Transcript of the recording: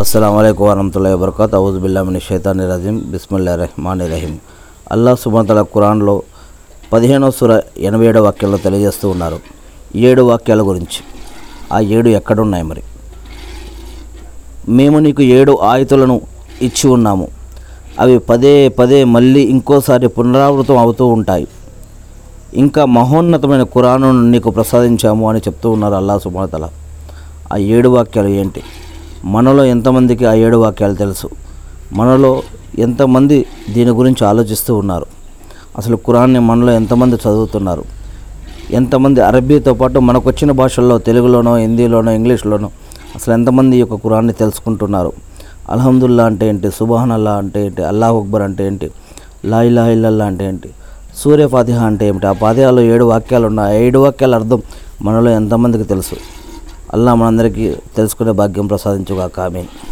అస్సలం అయికు వరహతుల్లా వబర్కత్ అవుజు బిల్లామిని షైతాని రజీం బిస్మిల్లా రెహమాని రహీం అల్లా సుబంతల ఖురాన్లో పదిహేనవ సుర ఎనభై ఏడో వాక్యాల్లో తెలియజేస్తూ ఉన్నారు. ఏడు వాక్యాల గురించి. ఆ ఏడు ఎక్కడున్నాయి మరి? మేము నీకు ఏడు ఆయుతులను ఇచ్చి ఉన్నాము. అవి పదే పదే మళ్ళీ ఇంకోసారి పునరావృతం అవుతూ ఉంటాయి. ఇంకా మహోన్నతమైన ఖురాను నీకు ప్రసాదించాము అని చెప్తూ ఉన్నారు. అల్లా సుమతల ఆ ఏడు వాక్యాలు ఏంటి? మనలో ఎంతమందికి ఆ ఏడు వాక్యాలు తెలుసు? మనలో ఎంతమంది దీని గురించి ఆలోచిస్తూ ఉన్నారు? అసలు కురాన్ని మనలో ఎంతమంది చదువుతున్నారు? ఎంతమంది అరబీతో పాటు మనకు వచ్చిన భాషల్లో తెలుగులోనో హిందీలోనో ఇంగ్లీష్లోనో అసలు ఎంతమంది ఈ యొక్క కురాన్ని తెలుసుకుంటున్నారు? అల్హమ్దుల్లా అంటే ఏంటి? సుబాహన్ అల్లా అంటే ఏంటి? అల్లాహ్ అక్బర్ అంటే ఏంటి? లా ఇలాహ ఇల్లల్లా అంటే ఏంటి? సూర్య ఫాతిహ అంటే ఏమిటి? ఆ పాతిహాలో ఏడు వాక్యాలు ఉన్నాయి ఆ ఏడు వాక్యాల అర్థం మనలో ఎంతమందికి తెలుసు? అల్లా మనందరికీ తెలుసుకునే భాగ్యం ప్రసాదించుగాక. ఆమీన్.